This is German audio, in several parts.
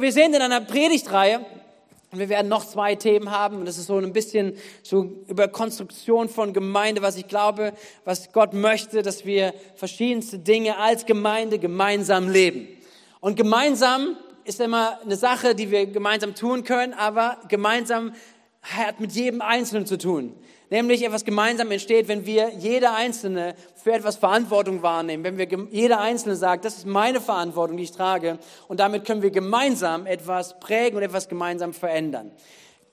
Wir sind in einer Predigtreihe und wir werden noch zwei Themen haben und das ist so ein bisschen so über Konstruktion von Gemeinde, was ich glaube, was Gott möchte, dass wir verschiedenste Dinge als Gemeinde gemeinsam leben. Und gemeinsam ist immer eine Sache, die wir gemeinsam tun können, aber gemeinsam hat mit jedem Einzelnen zu tun. Nämlich etwas gemeinsam entsteht, wenn wir jeder Einzelne für etwas Verantwortung wahrnehmen, wenn wir jeder Einzelne sagt, das ist meine Verantwortung, die ich trage, und damit können wir gemeinsam etwas prägen und etwas gemeinsam verändern.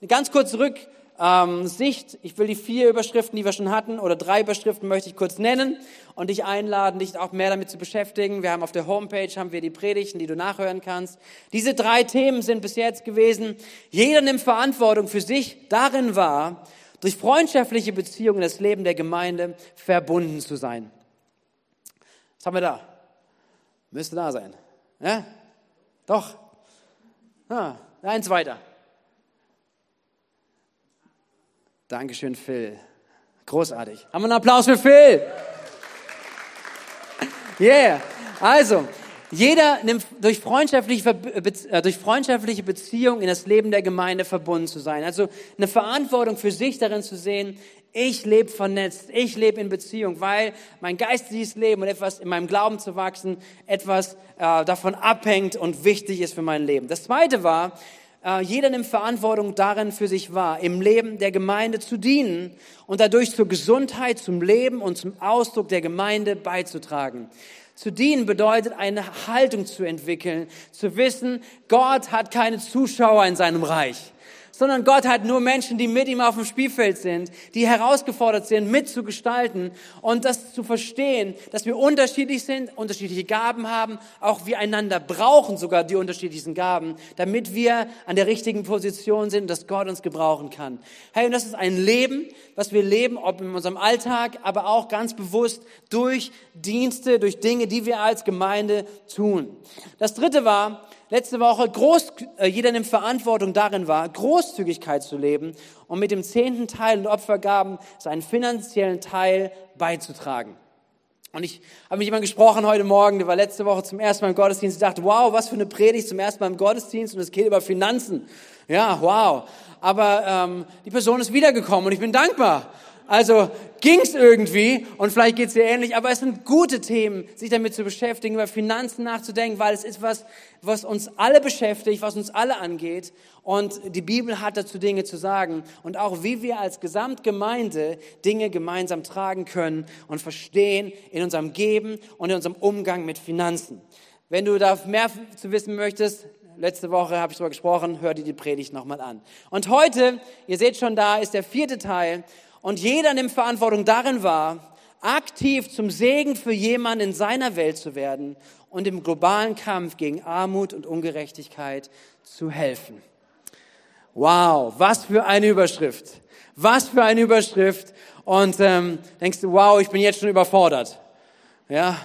Ganz kurz zurück, ähm, Sicht. Ich will die vier Überschriften, die wir schon hatten, oder drei Überschriften möchte ich kurz nennen und dich einladen, dich auch mehr damit zu beschäftigen. Wir haben auf der Homepage haben wir die Predigten, die du nachhören kannst. Diese drei Themen sind bis jetzt gewesen. Jeder nimmt Verantwortung für sich darin wahr, durch freundschaftliche Beziehungen das Leben der Gemeinde verbunden zu sein. Was haben wir da? Müsste da sein. Ja? Doch. Ah, eins weiter. Dankeschön, Phil. Großartig. Haben wir einen Applaus für Phil? Yeah. Also, jeder nimmt durch freundschaftliche, äh, durch freundschaftliche Beziehung in das Leben der Gemeinde verbunden zu sein. Also eine Verantwortung für sich darin zu sehen, ich lebe vernetzt, ich lebe in Beziehung, weil mein geistiges Leben und etwas in meinem Glauben zu wachsen, etwas äh, davon abhängt und wichtig ist für mein Leben. Das zweite war, äh, jeder nimmt Verantwortung darin für sich wahr, im Leben der Gemeinde zu dienen und dadurch zur Gesundheit, zum Leben und zum Ausdruck der Gemeinde beizutragen. Zu dienen bedeutet, eine Haltung zu entwickeln, zu wissen, Gott hat keine Zuschauer in seinem Reich sondern Gott hat nur Menschen, die mit ihm auf dem Spielfeld sind, die herausgefordert sind, mitzugestalten und das zu verstehen, dass wir unterschiedlich sind, unterschiedliche Gaben haben, auch wir einander brauchen, sogar die unterschiedlichen Gaben, damit wir an der richtigen Position sind, dass Gott uns gebrauchen kann. Hey, und das ist ein Leben, was wir leben, ob in unserem Alltag, aber auch ganz bewusst durch Dienste, durch Dinge, die wir als Gemeinde tun. Das dritte war, letzte Woche, groß, äh, jeder nimmt Verantwortung darin war, Großzügigkeit zu leben und mit dem zehnten Teil und Opfergaben seinen finanziellen Teil beizutragen. Und ich habe mit jemandem gesprochen heute Morgen, der war letzte Woche zum ersten Mal im Gottesdienst. Ich dachte, wow, was für eine Predigt zum ersten Mal im Gottesdienst und es geht über Finanzen. Ja, wow. Aber ähm, die Person ist wiedergekommen und ich bin dankbar. Also ging's irgendwie und vielleicht geht's dir ähnlich, aber es sind gute Themen, sich damit zu beschäftigen, über Finanzen nachzudenken, weil es ist was, was uns alle beschäftigt, was uns alle angeht und die Bibel hat dazu Dinge zu sagen und auch wie wir als Gesamtgemeinde Dinge gemeinsam tragen können und verstehen in unserem Geben und in unserem Umgang mit Finanzen. Wenn du da mehr zu wissen möchtest, letzte Woche habe ich darüber gesprochen, hör dir die Predigt nochmal an. Und heute, ihr seht schon da, ist der vierte Teil und jeder nimmt Verantwortung darin wahr, aktiv zum Segen für jemanden in seiner Welt zu werden und im globalen Kampf gegen Armut und Ungerechtigkeit zu helfen. Wow, was für eine Überschrift. Was für eine Überschrift. Und ähm, denkst du, wow, ich bin jetzt schon überfordert. Ja,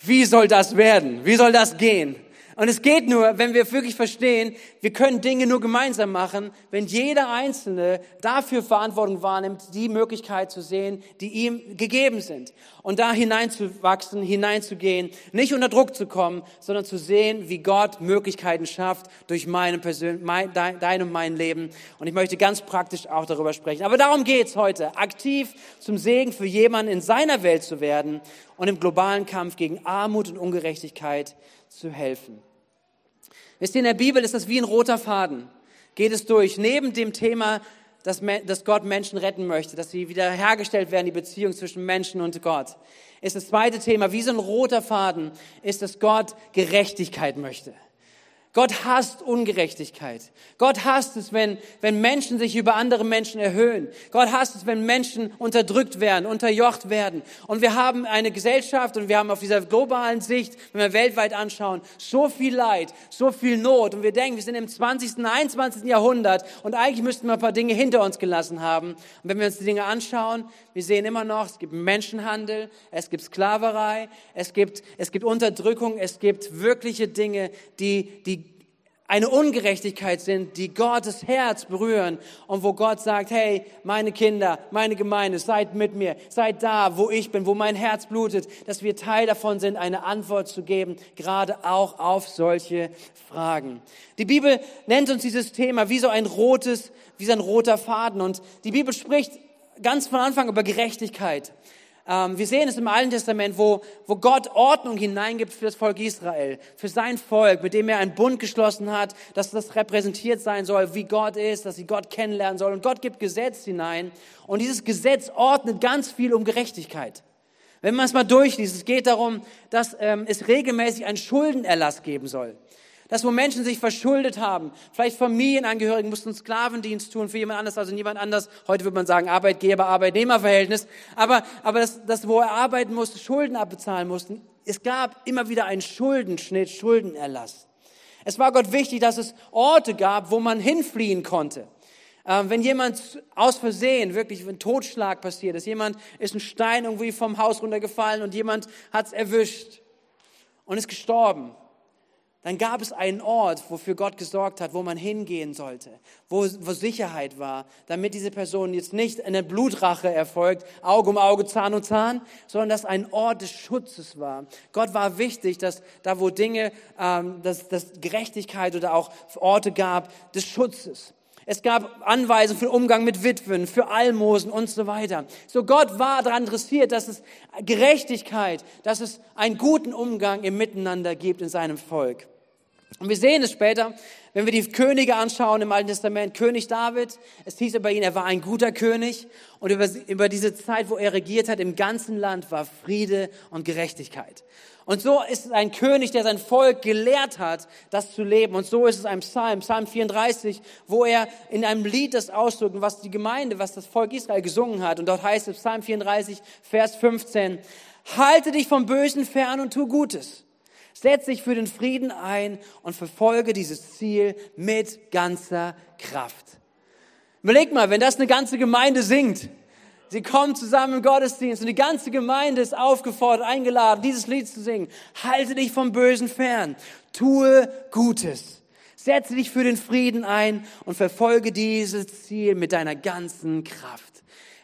wie soll das werden? Wie soll das gehen? Und es geht nur, wenn wir wirklich verstehen, wir können Dinge nur gemeinsam machen, wenn jeder Einzelne dafür Verantwortung wahrnimmt, die Möglichkeit zu sehen, die ihm gegeben sind. Und da hineinzuwachsen, hineinzugehen, nicht unter Druck zu kommen, sondern zu sehen, wie Gott Möglichkeiten schafft durch meine Persön mein, dein, dein und mein Leben. Und ich möchte ganz praktisch auch darüber sprechen. Aber darum geht's heute, aktiv zum Segen für jemanden in seiner Welt zu werden und im globalen Kampf gegen Armut und Ungerechtigkeit zu helfen. Wisst ihr, in der Bibel ist das wie ein roter Faden. Geht es durch. Neben dem Thema, dass, Gott Menschen retten möchte, dass sie wieder hergestellt werden, die Beziehung zwischen Menschen und Gott, ist das zweite Thema, wie so ein roter Faden, ist, dass Gott Gerechtigkeit möchte. Gott hasst Ungerechtigkeit. Gott hasst es, wenn, wenn Menschen sich über andere Menschen erhöhen. Gott hasst es, wenn Menschen unterdrückt werden, unterjocht werden. Und wir haben eine Gesellschaft und wir haben auf dieser globalen Sicht, wenn wir weltweit anschauen, so viel Leid, so viel Not. Und wir denken, wir sind im 20., 21. Jahrhundert und eigentlich müssten wir ein paar Dinge hinter uns gelassen haben. Und wenn wir uns die Dinge anschauen, wir sehen immer noch, es gibt Menschenhandel, es gibt Sklaverei, es gibt, es gibt Unterdrückung, es gibt wirkliche Dinge, die, die eine Ungerechtigkeit sind, die Gottes Herz berühren und wo Gott sagt, hey, meine Kinder, meine Gemeinde, seid mit mir, seid da, wo ich bin, wo mein Herz blutet, dass wir Teil davon sind, eine Antwort zu geben, gerade auch auf solche Fragen. Die Bibel nennt uns dieses Thema wie so ein rotes, wie so ein roter Faden und die Bibel spricht ganz von Anfang über Gerechtigkeit. Ähm, wir sehen es im Alten Testament, wo, wo Gott Ordnung hineingibt für das Volk Israel, für sein Volk, mit dem er einen Bund geschlossen hat, dass das repräsentiert sein soll, wie Gott ist, dass sie Gott kennenlernen sollen. Und Gott gibt Gesetz hinein. Und dieses Gesetz ordnet ganz viel um Gerechtigkeit. Wenn man es mal durchliest, es geht darum, dass ähm, es regelmäßig einen Schuldenerlass geben soll dass wo Menschen sich verschuldet haben, vielleicht Familienangehörigen mussten Sklavendienst tun für jemand anders, also niemand anders, heute würde man sagen Arbeitgeber-Arbeitnehmer-Verhältnis, aber, aber das, das, wo er arbeiten musste, Schulden abbezahlen mussten, es gab immer wieder einen Schuldenschnitt, Schuldenerlass. Es war Gott wichtig, dass es Orte gab, wo man hinfliehen konnte. Ähm, wenn jemand aus Versehen, wirklich, wenn Totschlag passiert ist, jemand ist ein Stein irgendwie vom Haus runtergefallen und jemand hat es erwischt und ist gestorben dann gab es einen Ort, wofür Gott gesorgt hat, wo man hingehen sollte, wo, wo Sicherheit war, damit diese Person jetzt nicht eine Blutrache erfolgt, Auge um Auge, Zahn um Zahn, sondern dass ein Ort des Schutzes war. Gott war wichtig, dass da, wo Dinge, ähm, dass, dass Gerechtigkeit oder auch Orte gab, des Schutzes. Es gab Anweisungen für Umgang mit Witwen, für Almosen und so weiter. So Gott war daran interessiert, dass es Gerechtigkeit, dass es einen guten Umgang im Miteinander gibt in seinem Volk. Und wir sehen es später, wenn wir die Könige anschauen im Alten Testament. König David, es hieß über ihn, er war ein guter König. Und über, über diese Zeit, wo er regiert hat, im ganzen Land war Friede und Gerechtigkeit. Und so ist es ein König, der sein Volk gelehrt hat, das zu leben. Und so ist es ein Psalm, Psalm 34, wo er in einem Lied das ausdrückt, was die Gemeinde, was das Volk Israel gesungen hat. Und dort heißt es, Psalm 34, Vers 15, halte dich vom Bösen fern und tu Gutes. Setz dich für den Frieden ein und verfolge dieses Ziel mit ganzer Kraft. Überleg mal, wenn das eine ganze Gemeinde singt, sie kommen zusammen im Gottesdienst und die ganze Gemeinde ist aufgefordert, eingeladen, dieses Lied zu singen. Halte dich vom Bösen fern, tue Gutes. Setze dich für den Frieden ein und verfolge dieses Ziel mit deiner ganzen Kraft.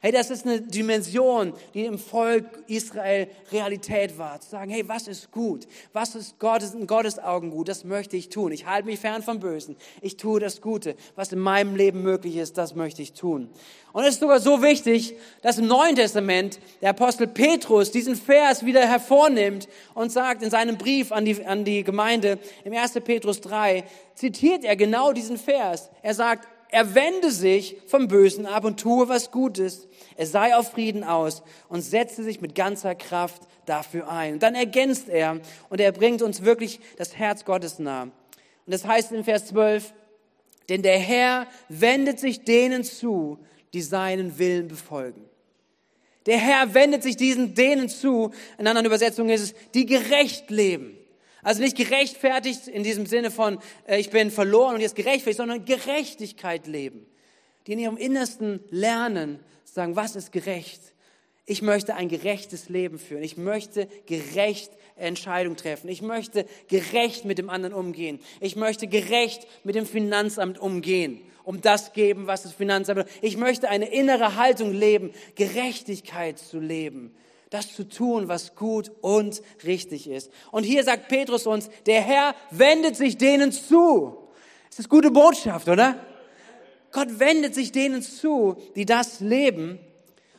Hey, das ist eine Dimension, die im Volk Israel Realität war. Zu sagen, hey, was ist gut? Was ist Gottes, in Gottes Augen gut? Das möchte ich tun. Ich halte mich fern vom Bösen. Ich tue das Gute. Was in meinem Leben möglich ist, das möchte ich tun. Und es ist sogar so wichtig, dass im Neuen Testament der Apostel Petrus diesen Vers wieder hervornimmt und sagt in seinem Brief an die, an die Gemeinde im 1. Petrus 3, zitiert er genau diesen Vers. Er sagt, er wende sich vom Bösen ab und tue, was gut ist. Er sei auf Frieden aus und setze sich mit ganzer Kraft dafür ein. Und dann ergänzt er und er bringt uns wirklich das Herz Gottes nah. Und das heißt in Vers 12, denn der Herr wendet sich denen zu, die seinen Willen befolgen. Der Herr wendet sich diesen denen zu, in anderen Übersetzungen ist es, die gerecht leben. Also nicht gerechtfertigt in diesem Sinne von, äh, ich bin verloren und jetzt gerechtfertigt, sondern Gerechtigkeit leben. Die in ihrem Innersten lernen, zu sagen, was ist gerecht? Ich möchte ein gerechtes Leben führen. Ich möchte gerecht Entscheidungen treffen. Ich möchte gerecht mit dem anderen umgehen. Ich möchte gerecht mit dem Finanzamt umgehen. Um das geben, was das Finanzamt. Ich möchte eine innere Haltung leben, Gerechtigkeit zu leben das zu tun, was gut und richtig ist. Und hier sagt Petrus uns, der Herr wendet sich denen zu. Das ist gute Botschaft, oder? Gott wendet sich denen zu, die das leben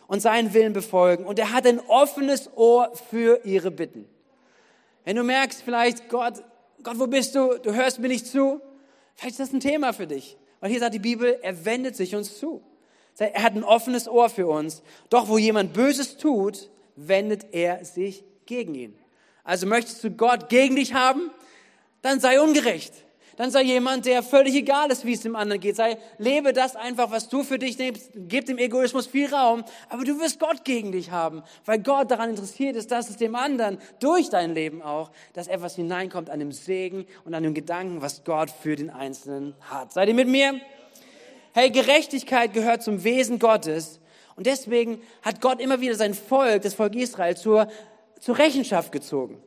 und seinen Willen befolgen. Und er hat ein offenes Ohr für ihre Bitten. Wenn du merkst vielleicht, Gott, Gott, wo bist du? Du hörst mir nicht zu. Vielleicht ist das ein Thema für dich. Weil hier sagt die Bibel, er wendet sich uns zu. Er hat ein offenes Ohr für uns. Doch wo jemand Böses tut, wendet er sich gegen ihn. Also möchtest du Gott gegen dich haben? Dann sei ungerecht. Dann sei jemand, der völlig egal ist, wie es dem anderen geht. Sei, lebe das einfach, was du für dich nimmst. Gib dem Egoismus viel Raum. Aber du wirst Gott gegen dich haben, weil Gott daran interessiert ist, dass es dem anderen durch dein Leben auch, dass etwas hineinkommt an dem Segen und an dem Gedanken, was Gott für den Einzelnen hat. Seid ihr mit mir? Hey, Gerechtigkeit gehört zum Wesen Gottes. Und deswegen hat Gott immer wieder sein Volk, das Volk Israel, zur, zur Rechenschaft gezogen.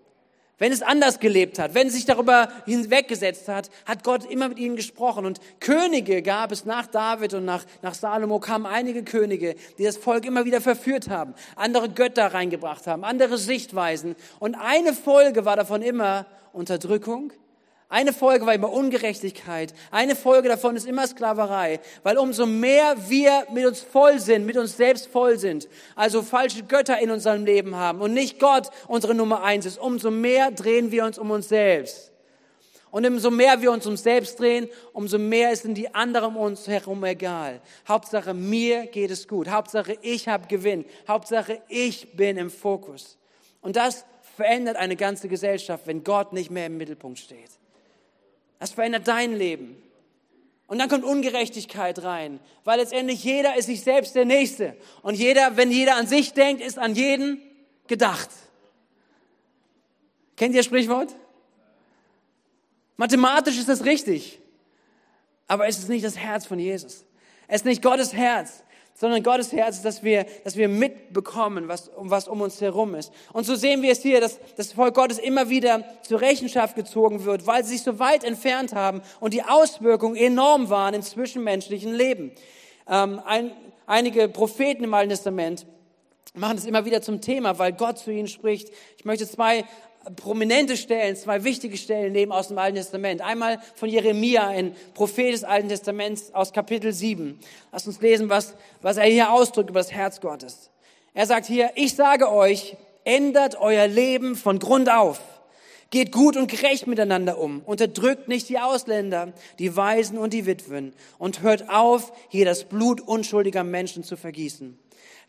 wenn es anders gelebt hat, wenn es sich darüber hinweggesetzt hat, hat Gott immer mit ihnen gesprochen. Und Könige gab es nach David und nach, nach Salomo kamen einige Könige, die das Volk immer wieder verführt haben, andere Götter reingebracht haben, andere Sichtweisen. Und eine Folge war davon immer Unterdrückung, eine Folge war immer Ungerechtigkeit. Eine Folge davon ist immer Sklaverei. Weil umso mehr wir mit uns voll sind, mit uns selbst voll sind, also falsche Götter in unserem Leben haben und nicht Gott unsere Nummer eins ist, umso mehr drehen wir uns um uns selbst. Und umso mehr wir uns um selbst drehen, umso mehr sind die anderen um uns herum egal. Hauptsache mir geht es gut. Hauptsache ich habe Gewinn. Hauptsache ich bin im Fokus. Und das verändert eine ganze Gesellschaft, wenn Gott nicht mehr im Mittelpunkt steht. Das verändert dein Leben. Und dann kommt Ungerechtigkeit rein, weil letztendlich jeder ist sich selbst der Nächste. Und jeder, wenn jeder an sich denkt, ist an jeden gedacht. Kennt ihr das Sprichwort? Mathematisch ist das richtig, aber es ist nicht das Herz von Jesus. Es ist nicht Gottes Herz sondern Gottes Herz dass wir, dass wir mitbekommen, was, was um uns herum ist. Und so sehen wir es hier, dass das Volk Gottes immer wieder zur Rechenschaft gezogen wird, weil sie sich so weit entfernt haben und die Auswirkungen enorm waren im zwischenmenschlichen Leben. Ähm, ein, einige Propheten im Alten Testament machen das immer wieder zum Thema, weil Gott zu ihnen spricht. Ich möchte zwei prominente Stellen, zwei wichtige Stellen nehmen aus dem Alten Testament. Einmal von Jeremia, ein Prophet des Alten Testaments aus Kapitel 7. Lass uns lesen, was, was er hier ausdrückt über das Herz Gottes. Er sagt hier, ich sage euch, ändert euer Leben von Grund auf. Geht gut und gerecht miteinander um. Unterdrückt nicht die Ausländer, die Waisen und die Witwen. Und hört auf, hier das Blut unschuldiger Menschen zu vergießen.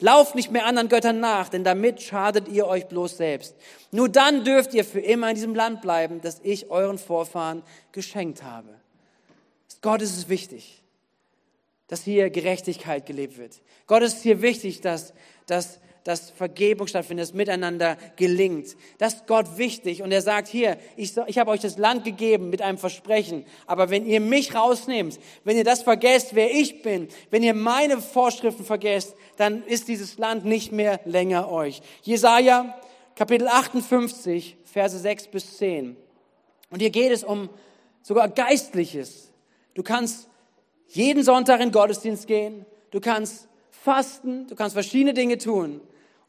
Lauft nicht mehr anderen Göttern nach, denn damit schadet ihr euch bloß selbst. Nur dann dürft ihr für immer in diesem Land bleiben, das ich euren Vorfahren geschenkt habe. Gott ist es wichtig, dass hier Gerechtigkeit gelebt wird. Gott ist hier wichtig, dass, dass dass Vergebung stattfindet, dass Miteinander gelingt. Das ist Gott wichtig. Und er sagt hier, ich, ich habe euch das Land gegeben mit einem Versprechen. Aber wenn ihr mich rausnehmt, wenn ihr das vergesst, wer ich bin, wenn ihr meine Vorschriften vergesst, dann ist dieses Land nicht mehr länger euch. Jesaja, Kapitel 58, Verse 6 bis 10. Und hier geht es um sogar Geistliches. Du kannst jeden Sonntag in Gottesdienst gehen. Du kannst fasten. Du kannst verschiedene Dinge tun.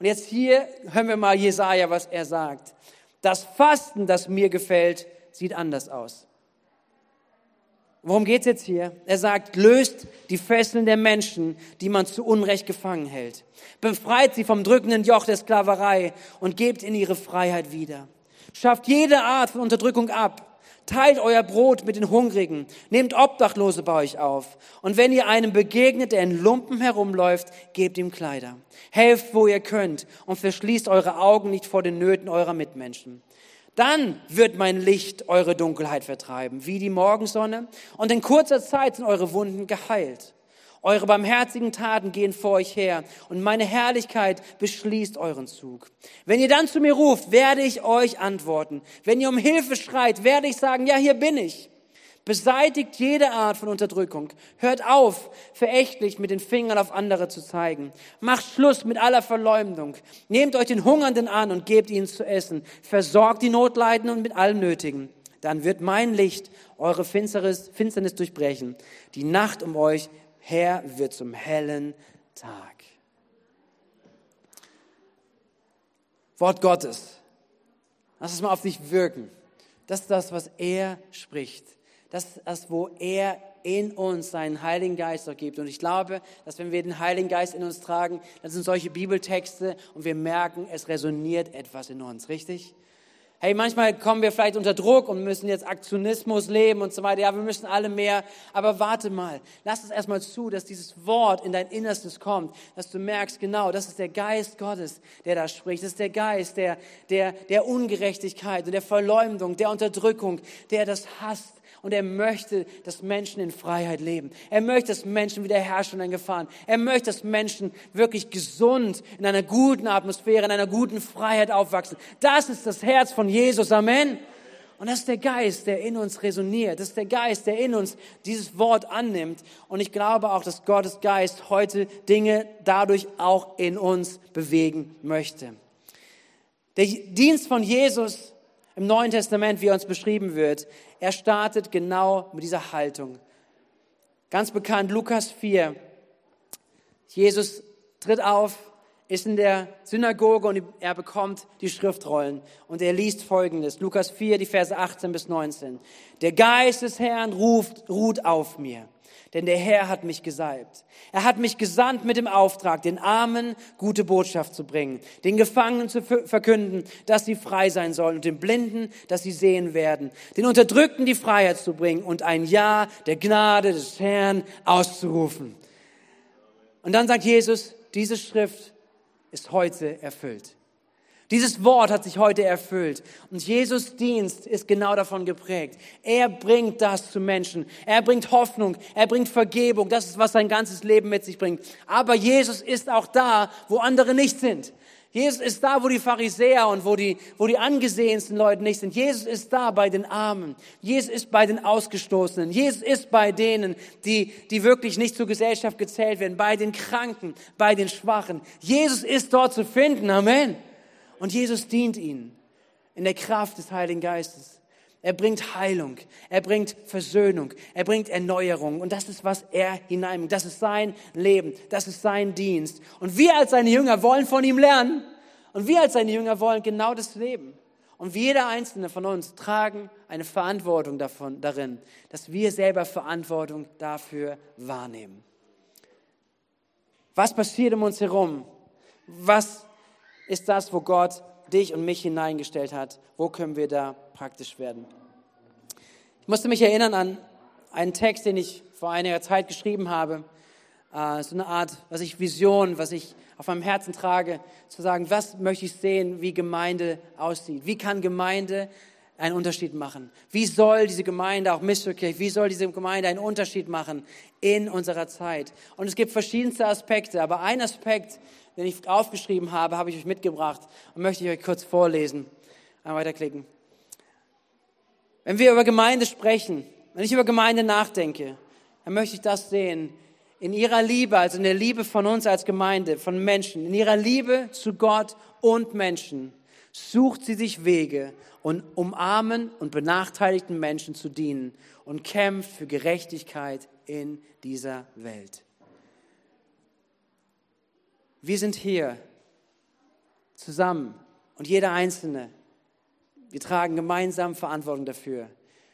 Und jetzt hier hören wir mal Jesaja, was er sagt. Das Fasten, das mir gefällt, sieht anders aus. Worum geht's jetzt hier? Er sagt, löst die Fesseln der Menschen, die man zu Unrecht gefangen hält. Befreit sie vom drückenden Joch der Sklaverei und gebt in ihre Freiheit wieder. Schafft jede Art von Unterdrückung ab Teilt euer Brot mit den Hungrigen. Nehmt Obdachlose bei euch auf. Und wenn ihr einem begegnet, der in Lumpen herumläuft, gebt ihm Kleider. Helft, wo ihr könnt und verschließt eure Augen nicht vor den Nöten eurer Mitmenschen. Dann wird mein Licht eure Dunkelheit vertreiben, wie die Morgensonne, und in kurzer Zeit sind eure Wunden geheilt. Eure barmherzigen Taten gehen vor euch her und meine Herrlichkeit beschließt euren Zug. Wenn ihr dann zu mir ruft, werde ich euch antworten. Wenn ihr um Hilfe schreit, werde ich sagen, ja, hier bin ich. Beseitigt jede Art von Unterdrückung. Hört auf, verächtlich mit den Fingern auf andere zu zeigen. Macht Schluss mit aller Verleumdung. Nehmt euch den Hungernden an und gebt ihnen zu essen. Versorgt die Notleidenden und mit allem Nötigen. Dann wird mein Licht eure Finsternis, Finsternis durchbrechen. Die Nacht um euch Herr wird zum hellen Tag. Wort Gottes. Lass es mal auf dich wirken. Das ist das, was er spricht. Das ist das, wo er in uns seinen Heiligen Geist auch gibt. Und ich glaube, dass wenn wir den Heiligen Geist in uns tragen, dann sind solche Bibeltexte und wir merken, es resoniert etwas in uns, richtig? Hey, manchmal kommen wir vielleicht unter Druck und müssen jetzt Aktionismus leben und so weiter. Ja, wir müssen alle mehr. Aber warte mal. Lass es erstmal zu, dass dieses Wort in dein Innerstes kommt. Dass du merkst, genau, das ist der Geist Gottes, der da spricht. Das ist der Geist der, der, der Ungerechtigkeit und der Verleumdung, der Unterdrückung, der das hasst und er möchte, dass Menschen in Freiheit leben. Er möchte, dass Menschen wieder herrschen in Gefahren. Er möchte, dass Menschen wirklich gesund in einer guten Atmosphäre, in einer guten Freiheit aufwachsen. Das ist das Herz von Jesus. Amen. Und das ist der Geist, der in uns resoniert. Das ist der Geist, der in uns dieses Wort annimmt. Und ich glaube auch, dass Gottes Geist heute Dinge dadurch auch in uns bewegen möchte. Der Dienst von Jesus im Neuen Testament, wie er uns beschrieben wird, er startet genau mit dieser Haltung. Ganz bekannt, Lukas 4. Jesus tritt auf, ist in der Synagoge und er bekommt die Schriftrollen und er liest folgendes, Lukas 4, die Verse 18 bis 19. Der Geist des Herrn ruft, ruht auf mir denn der Herr hat mich gesalbt. Er hat mich gesandt mit dem Auftrag, den Armen gute Botschaft zu bringen, den Gefangenen zu verkünden, dass sie frei sein sollen und den Blinden, dass sie sehen werden, den Unterdrückten die Freiheit zu bringen und ein Ja der Gnade des Herrn auszurufen. Und dann sagt Jesus, diese Schrift ist heute erfüllt. Dieses Wort hat sich heute erfüllt. Und Jesus Dienst ist genau davon geprägt. Er bringt das zu Menschen. Er bringt Hoffnung. Er bringt Vergebung. Das ist, was sein ganzes Leben mit sich bringt. Aber Jesus ist auch da, wo andere nicht sind. Jesus ist da, wo die Pharisäer und wo die, wo die angesehensten Leute nicht sind. Jesus ist da bei den Armen. Jesus ist bei den Ausgestoßenen. Jesus ist bei denen, die, die wirklich nicht zur Gesellschaft gezählt werden. Bei den Kranken, bei den Schwachen. Jesus ist dort zu finden. Amen. Und Jesus dient ihnen in der Kraft des Heiligen Geistes. Er bringt Heilung, er bringt Versöhnung, er bringt Erneuerung. Und das ist, was er hineinbringt. Das ist sein Leben, das ist sein Dienst. Und wir als seine Jünger wollen von ihm lernen. Und wir als seine Jünger wollen genau das leben. Und jeder einzelne von uns tragen eine Verantwortung davon, darin, dass wir selber Verantwortung dafür wahrnehmen. Was passiert um uns herum? Was ist das, wo Gott dich und mich hineingestellt hat. Wo können wir da praktisch werden? Ich musste mich erinnern an einen Text, den ich vor einiger Zeit geschrieben habe. Äh, so eine Art, was ich Vision, was ich auf meinem Herzen trage, zu sagen, was möchte ich sehen, wie Gemeinde aussieht? Wie kann Gemeinde einen Unterschied machen? Wie soll diese Gemeinde, auch Mystery wie soll diese Gemeinde einen Unterschied machen in unserer Zeit? Und es gibt verschiedenste Aspekte, aber ein Aspekt, den ich aufgeschrieben habe, habe ich euch mitgebracht und möchte ich euch kurz vorlesen. Einmal weiterklicken. Wenn wir über Gemeinde sprechen, wenn ich über Gemeinde nachdenke, dann möchte ich das sehen. In ihrer Liebe, also in der Liebe von uns als Gemeinde, von Menschen, in ihrer Liebe zu Gott und Menschen, sucht sie sich Wege, um umarmen und benachteiligten Menschen zu dienen und kämpft für Gerechtigkeit in dieser Welt. Wir sind hier zusammen und jeder Einzelne. Wir tragen gemeinsam Verantwortung dafür,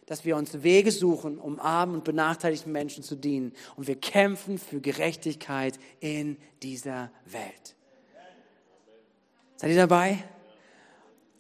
dass wir uns Wege suchen, um armen und benachteiligten Menschen zu dienen. Und wir kämpfen für Gerechtigkeit in dieser Welt. Seid ihr dabei?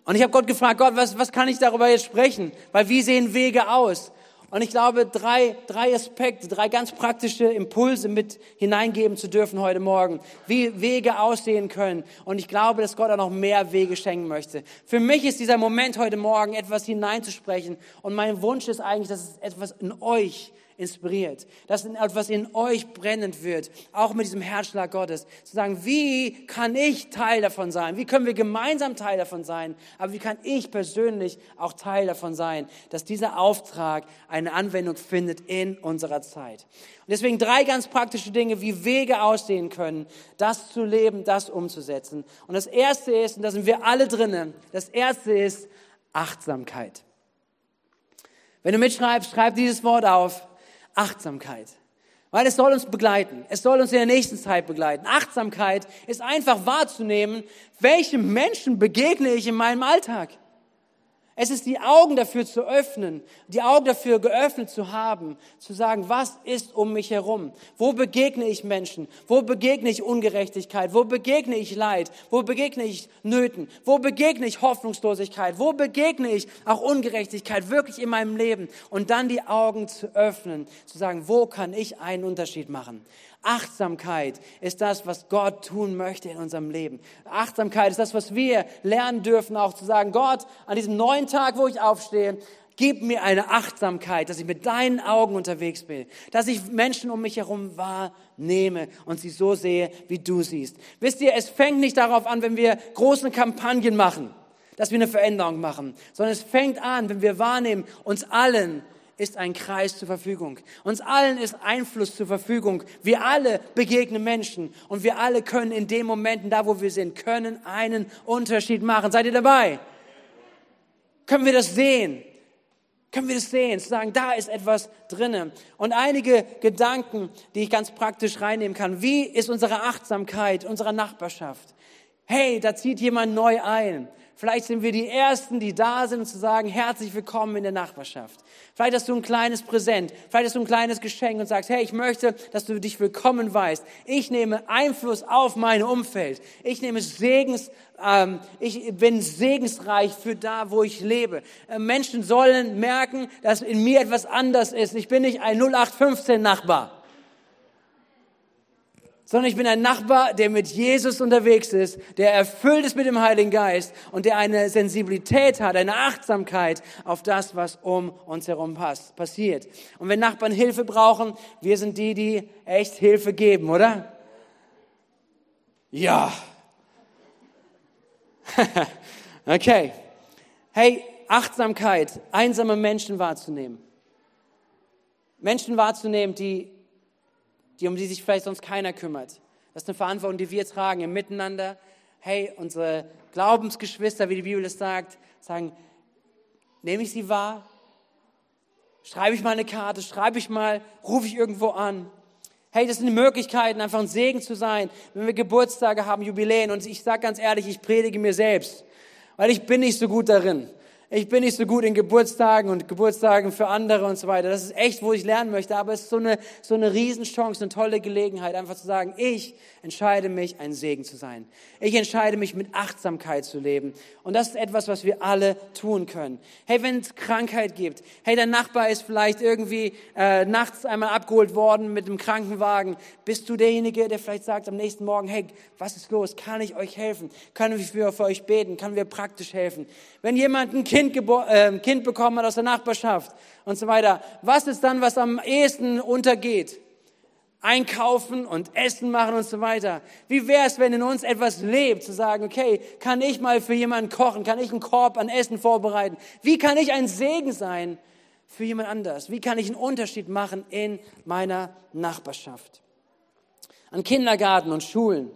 Und ich habe Gott gefragt, Gott, was, was kann ich darüber jetzt sprechen? Weil wie sehen Wege aus? Und ich glaube, drei, drei Aspekte, drei ganz praktische Impulse mit hineingeben zu dürfen heute Morgen, wie Wege aussehen können. Und ich glaube, dass Gott auch noch mehr Wege schenken möchte. Für mich ist dieser Moment heute Morgen etwas hineinzusprechen. Und mein Wunsch ist eigentlich, dass es etwas in euch inspiriert, dass etwas in euch brennend wird, auch mit diesem Herzschlag Gottes, zu sagen, wie kann ich Teil davon sein? Wie können wir gemeinsam Teil davon sein? Aber wie kann ich persönlich auch Teil davon sein, dass dieser Auftrag eine Anwendung findet in unserer Zeit? Und deswegen drei ganz praktische Dinge, wie Wege aussehen können, das zu leben, das umzusetzen. Und das erste ist, und da sind wir alle drinnen, das erste ist Achtsamkeit. Wenn du mitschreibst, schreib dieses Wort auf. Achtsamkeit. Weil es soll uns begleiten. Es soll uns in der nächsten Zeit begleiten. Achtsamkeit ist einfach wahrzunehmen, welchem Menschen begegne ich in meinem Alltag. Es ist die Augen dafür zu öffnen, die Augen dafür geöffnet zu haben, zu sagen, was ist um mich herum? Wo begegne ich Menschen? Wo begegne ich Ungerechtigkeit? Wo begegne ich Leid? Wo begegne ich Nöten? Wo begegne ich Hoffnungslosigkeit? Wo begegne ich auch Ungerechtigkeit wirklich in meinem Leben? Und dann die Augen zu öffnen, zu sagen, wo kann ich einen Unterschied machen? Achtsamkeit ist das, was Gott tun möchte in unserem Leben. Achtsamkeit ist das, was wir lernen dürfen, auch zu sagen, Gott, an diesem neuen Tag, wo ich aufstehe, gib mir eine Achtsamkeit, dass ich mit deinen Augen unterwegs bin, dass ich Menschen um mich herum wahrnehme und sie so sehe, wie du siehst. Wisst ihr, es fängt nicht darauf an, wenn wir große Kampagnen machen, dass wir eine Veränderung machen, sondern es fängt an, wenn wir wahrnehmen, uns allen ist ein Kreis zur Verfügung. Uns allen ist Einfluss zur Verfügung. Wir alle begegnen Menschen und wir alle können in den Momenten, da wo wir sind, können einen Unterschied machen. Seid ihr dabei? können wir das sehen. Können wir das sehen, zu sagen, da ist etwas drinnen. Und einige Gedanken, die ich ganz praktisch reinnehmen kann. Wie ist unsere Achtsamkeit unserer Nachbarschaft? Hey, da zieht jemand neu ein. Vielleicht sind wir die Ersten, die da sind, um zu sagen, herzlich willkommen in der Nachbarschaft. Vielleicht hast du ein kleines Präsent, vielleicht hast du ein kleines Geschenk und sagst, hey, ich möchte, dass du dich willkommen weißt. Ich nehme Einfluss auf mein Umfeld. Ich nehme Segens, ähm, ich bin segensreich für da, wo ich lebe. Äh, Menschen sollen merken, dass in mir etwas anders ist. Ich bin nicht ein 0815 Nachbar sondern ich bin ein Nachbar, der mit Jesus unterwegs ist, der erfüllt ist mit dem Heiligen Geist und der eine Sensibilität hat, eine Achtsamkeit auf das, was um uns herum passt, passiert. Und wenn Nachbarn Hilfe brauchen, wir sind die, die echt Hilfe geben, oder? Ja. okay. Hey, Achtsamkeit, einsame Menschen wahrzunehmen. Menschen wahrzunehmen, die die, um die sich vielleicht sonst keiner kümmert. Das ist eine Verantwortung, die wir tragen im Miteinander. Hey, unsere Glaubensgeschwister, wie die Bibel es sagt, sagen, nehme ich sie wahr? Schreibe ich mal eine Karte, schreibe ich mal, rufe ich irgendwo an. Hey, das sind die Möglichkeiten, einfach ein Segen zu sein, wenn wir Geburtstage haben, Jubiläen. Und ich sage ganz ehrlich, ich predige mir selbst, weil ich bin nicht so gut darin ich bin nicht so gut in Geburtstagen und Geburtstagen für andere und so weiter. Das ist echt, wo ich lernen möchte, aber es ist so eine, so eine Riesenchance, eine tolle Gelegenheit, einfach zu sagen, ich entscheide mich, ein Segen zu sein. Ich entscheide mich, mit Achtsamkeit zu leben. Und das ist etwas, was wir alle tun können. Hey, wenn es Krankheit gibt, hey, dein Nachbar ist vielleicht irgendwie äh, nachts einmal abgeholt worden mit einem Krankenwagen, bist du derjenige, der vielleicht sagt am nächsten Morgen, hey, was ist los? Kann ich euch helfen? Können wir für, euch beten? Können wir praktisch helfen? Wenn jemand ein Kind, äh, Kind bekommen hat aus der Nachbarschaft und so weiter, was ist dann, was am ehesten untergeht? Einkaufen und Essen machen und so weiter. Wie wäre es, wenn in uns etwas lebt, zu sagen, okay, kann ich mal für jemanden kochen? Kann ich einen Korb an Essen vorbereiten? Wie kann ich ein Segen sein für jemand anders? Wie kann ich einen Unterschied machen in meiner Nachbarschaft? An Kindergarten und Schulen.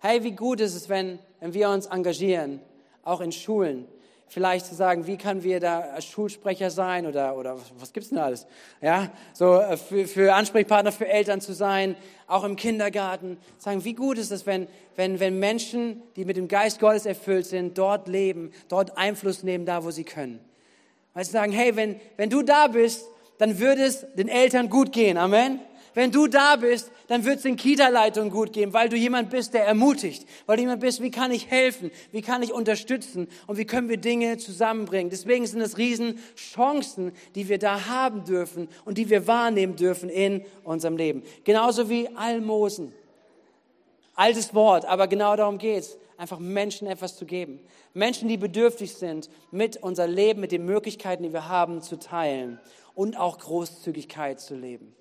Hey, wie gut ist es, wenn, wenn wir uns engagieren, auch in Schulen, vielleicht zu sagen, wie kann wir da als Schulsprecher sein oder, oder was gibt's denn alles? Ja, so äh, für, für Ansprechpartner für Eltern zu sein, auch im Kindergarten. Sagen, wie gut ist es, wenn, wenn, wenn Menschen, die mit dem Geist Gottes erfüllt sind, dort leben, dort Einfluss nehmen, da wo sie können. Weil sie sagen, hey, wenn, wenn du da bist, dann würde es den Eltern gut gehen. Amen. Wenn du da bist, dann wird es den Kita-Leitungen gut gehen, weil du jemand bist, der ermutigt, weil du jemand bist, wie kann ich helfen, wie kann ich unterstützen und wie können wir Dinge zusammenbringen. Deswegen sind es Riesenchancen, die wir da haben dürfen und die wir wahrnehmen dürfen in unserem Leben. Genauso wie Almosen. Altes Wort, aber genau darum geht's einfach Menschen etwas zu geben. Menschen, die bedürftig sind, mit unser Leben, mit den Möglichkeiten, die wir haben, zu teilen und auch Großzügigkeit zu leben.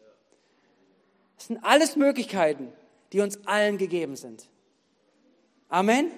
Das sind alles Möglichkeiten, die uns allen gegeben sind. Amen.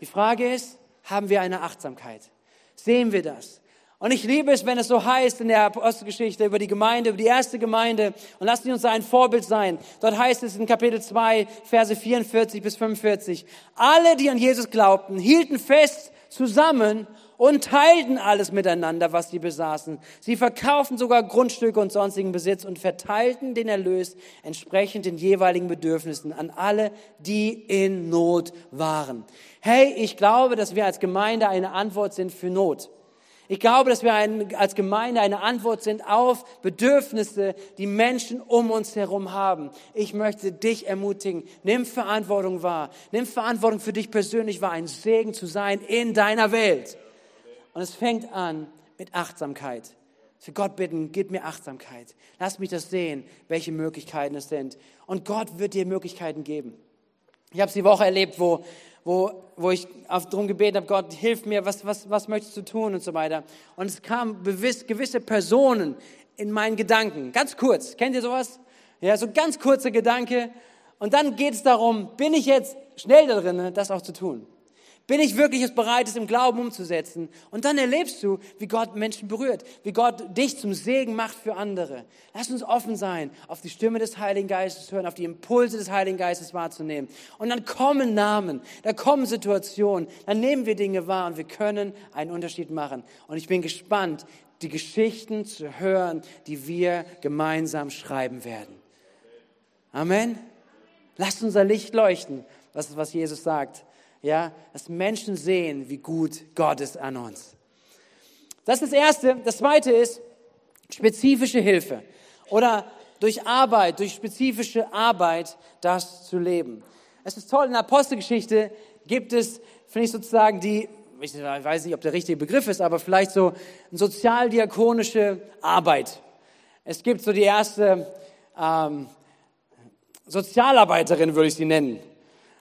Die Frage ist, haben wir eine Achtsamkeit? Sehen wir das? Und ich liebe es, wenn es so heißt in der Apostelgeschichte über die Gemeinde, über die erste Gemeinde. Und lasst uns ein Vorbild sein. Dort heißt es in Kapitel 2, Verse 44 bis 45. Alle, die an Jesus glaubten, hielten fest zusammen und teilten alles miteinander, was sie besaßen. Sie verkauften sogar Grundstücke und sonstigen Besitz und verteilten den Erlös entsprechend den jeweiligen Bedürfnissen an alle, die in Not waren. Hey, ich glaube, dass wir als Gemeinde eine Antwort sind für Not. Ich glaube, dass wir ein, als Gemeinde eine Antwort sind auf Bedürfnisse, die Menschen um uns herum haben. Ich möchte dich ermutigen, nimm Verantwortung wahr. Nimm Verantwortung für dich persönlich wahr, ein Segen zu sein in deiner Welt. Und es fängt an mit Achtsamkeit. Für Gott bitten, gib mir Achtsamkeit. Lass mich das sehen, welche Möglichkeiten es sind. Und Gott wird dir Möglichkeiten geben. Ich habe es die Woche erlebt, wo, wo, wo ich darum gebeten habe, Gott, hilf mir, was, was, was möchtest du tun und so weiter. Und es kamen gewisse Personen in meinen Gedanken, ganz kurz. Kennt ihr sowas? Ja, so ganz kurzer Gedanke. Und dann geht es darum, bin ich jetzt schnell darin, das auch zu tun? Bin ich wirklich bereit, es im Glauben umzusetzen? Und dann erlebst du, wie Gott Menschen berührt, wie Gott dich zum Segen macht für andere. Lass uns offen sein, auf die Stimme des Heiligen Geistes hören, auf die Impulse des Heiligen Geistes wahrzunehmen. Und dann kommen Namen, da kommen Situationen, dann nehmen wir Dinge wahr und wir können einen Unterschied machen. Und ich bin gespannt, die Geschichten zu hören, die wir gemeinsam schreiben werden. Amen. Lasst unser Licht leuchten. Das ist, was Jesus sagt ja, dass Menschen sehen, wie gut Gott ist an uns. Das ist das Erste. Das Zweite ist spezifische Hilfe oder durch Arbeit, durch spezifische Arbeit das zu leben. Es ist toll, in der Apostelgeschichte gibt es, finde ich sozusagen die, ich weiß nicht, ob der richtige Begriff ist, aber vielleicht so sozialdiakonische Arbeit. Es gibt so die erste ähm, Sozialarbeiterin, würde ich sie nennen.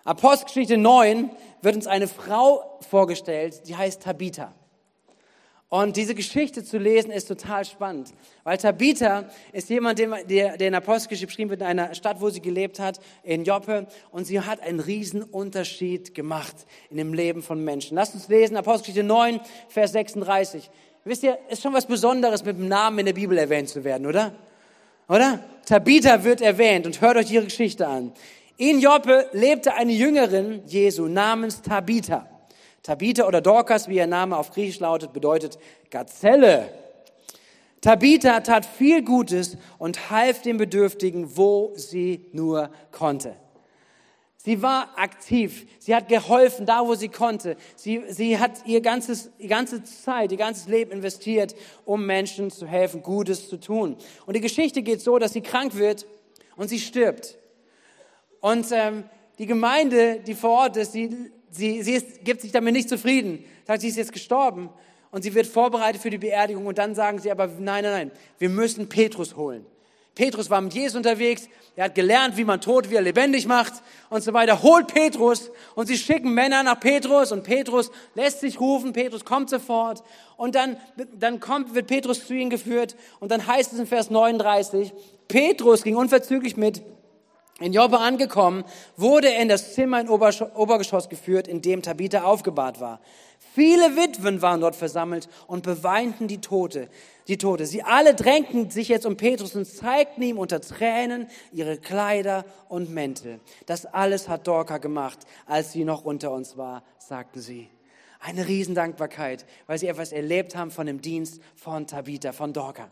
Apostelgeschichte 9 wird uns eine Frau vorgestellt, die heißt Tabitha. Und diese Geschichte zu lesen ist total spannend, weil Tabitha ist jemand, der, der in Apostelgeschichte beschrieben wird, in einer Stadt, wo sie gelebt hat, in Joppe. Und sie hat einen riesen Unterschied gemacht in dem Leben von Menschen. Lasst uns lesen, Apostelgeschichte 9, Vers 36. Wisst ihr, ist schon was Besonderes, mit dem Namen in der Bibel erwähnt zu werden, oder? Oder? Tabitha wird erwähnt und hört euch ihre Geschichte an. In Joppe lebte eine Jüngerin Jesu namens Tabitha. Tabitha oder Dorcas, wie ihr Name auf Griechisch lautet, bedeutet Gazelle. Tabitha tat viel Gutes und half den Bedürftigen, wo sie nur konnte. Sie war aktiv. Sie hat geholfen, da wo sie konnte. Sie, sie hat ihr ganzes, die ganze Zeit, ihr ganzes Leben investiert, um Menschen zu helfen, Gutes zu tun. Und die Geschichte geht so, dass sie krank wird und sie stirbt. Und ähm, die Gemeinde, die vor Ort ist, sie, sie, sie ist, gibt sich damit nicht zufrieden. Sagt, sie ist jetzt gestorben und sie wird vorbereitet für die Beerdigung. Und dann sagen sie aber, nein, nein, nein, wir müssen Petrus holen. Petrus war mit Jesus unterwegs, er hat gelernt, wie man tot wieder lebendig macht und so weiter. Holt Petrus und sie schicken Männer nach Petrus und Petrus lässt sich rufen, Petrus kommt sofort und dann, dann kommt, wird Petrus zu ihnen geführt und dann heißt es in Vers 39, Petrus ging unverzüglich mit in Joppe angekommen, wurde er in das Zimmer im Obergeschoss geführt, in dem Tabitha aufgebahrt war. Viele Witwen waren dort versammelt und beweinten die Tote, die Tote. Sie alle drängten sich jetzt um Petrus und zeigten ihm unter Tränen ihre Kleider und Mäntel. Das alles hat Dorka gemacht, als sie noch unter uns war, sagten sie. Eine Riesendankbarkeit, weil sie etwas erlebt haben von dem Dienst von Tabitha, von Dorka.